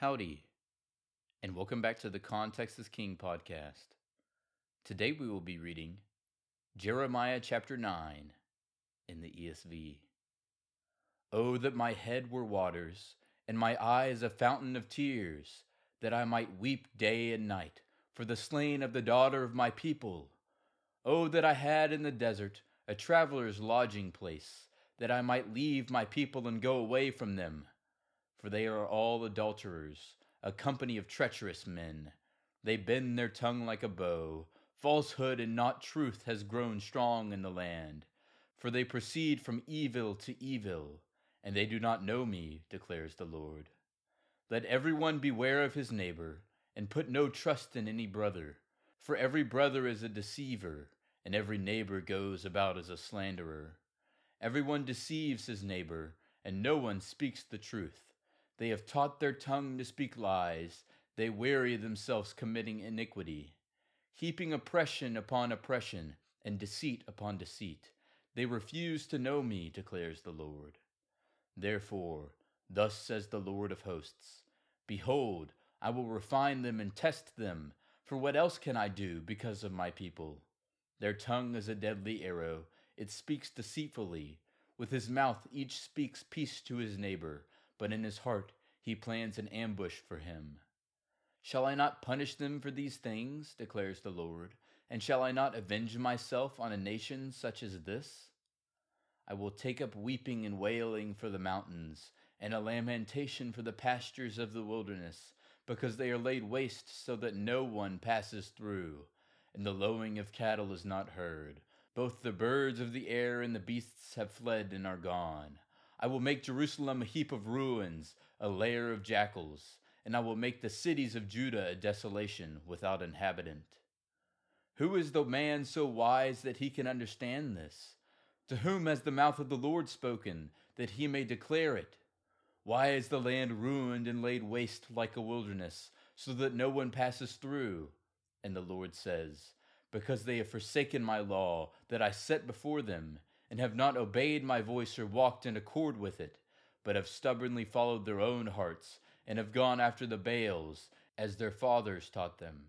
Howdy, and welcome back to the Context is King podcast. Today we will be reading Jeremiah chapter 9 in the ESV. Oh, that my head were waters, and my eyes a fountain of tears, that I might weep day and night for the slain of the daughter of my people. Oh, that I had in the desert a traveler's lodging place, that I might leave my people and go away from them for they are all adulterers, a company of treacherous men. They bend their tongue like a bow. Falsehood and not truth has grown strong in the land. For they proceed from evil to evil, and they do not know me, declares the Lord. Let everyone beware of his neighbor, and put no trust in any brother. For every brother is a deceiver, and every neighbor goes about as a slanderer. Everyone deceives his neighbor, and no one speaks the truth. They have taught their tongue to speak lies. They weary themselves committing iniquity, heaping oppression upon oppression and deceit upon deceit. They refuse to know me, declares the Lord. Therefore, thus says the Lord of hosts Behold, I will refine them and test them. For what else can I do because of my people? Their tongue is a deadly arrow, it speaks deceitfully. With his mouth each speaks peace to his neighbor but in his heart he plans an ambush for him. Shall I not punish them for these things, declares the Lord, and shall I not avenge myself on a nation such as this? I will take up weeping and wailing for the mountains, and a lamentation for the pastures of the wilderness, because they are laid waste so that no one passes through, and the lowing of cattle is not heard. Both the birds of the air and the beasts have fled and are gone. I will make Jerusalem a heap of ruins, a lair of jackals, and I will make the cities of Judah a desolation without inhabitant. Who is the man so wise that he can understand this? To whom has the mouth of the Lord spoken, that he may declare it? Why is the land ruined and laid waste like a wilderness, so that no one passes through? And the Lord says, Because they have forsaken my law that I set before them, and have not obeyed my voice or walked in accord with it, but have stubbornly followed their own hearts, and have gone after the Baals, as their fathers taught them.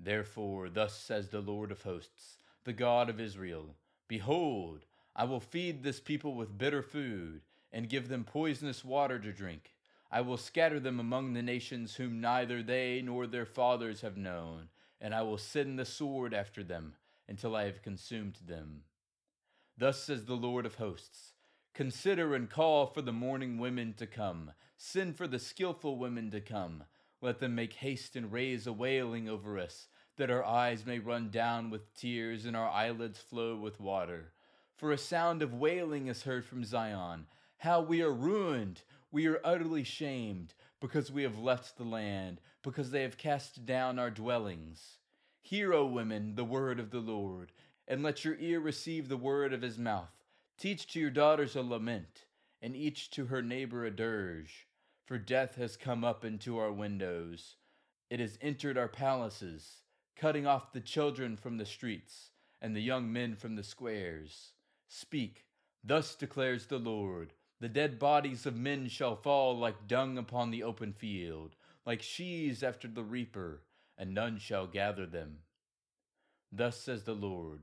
Therefore, thus says the Lord of hosts, the God of Israel Behold, I will feed this people with bitter food, and give them poisonous water to drink. I will scatter them among the nations whom neither they nor their fathers have known, and I will send the sword after them until I have consumed them. Thus says the Lord of hosts Consider and call for the mourning women to come, send for the skilful women to come. Let them make haste and raise a wailing over us, that our eyes may run down with tears and our eyelids flow with water. For a sound of wailing is heard from Zion. How we are ruined! We are utterly shamed, because we have left the land, because they have cast down our dwellings. Hear, O women, the word of the Lord and let your ear receive the word of his mouth. Teach to your daughters a lament, and each to her neighbor a dirge. For death has come up into our windows. It has entered our palaces, cutting off the children from the streets, and the young men from the squares. Speak, thus declares the Lord The dead bodies of men shall fall like dung upon the open field, like sheaves after the reaper, and none shall gather them. Thus says the Lord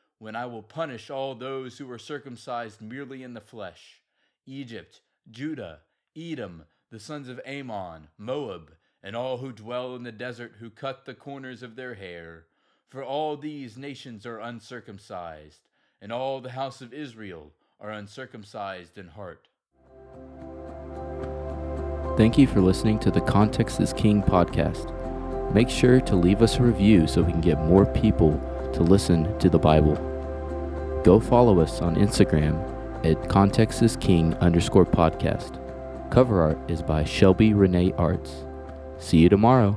when I will punish all those who are circumcised merely in the flesh Egypt, Judah, Edom, the sons of Ammon, Moab, and all who dwell in the desert who cut the corners of their hair. For all these nations are uncircumcised, and all the house of Israel are uncircumcised in heart. Thank you for listening to the Context is King podcast. Make sure to leave us a review so we can get more people to listen to the Bible. Go follow us on Instagram at contextisking underscore podcast. Cover art is by Shelby Renee Arts. See you tomorrow.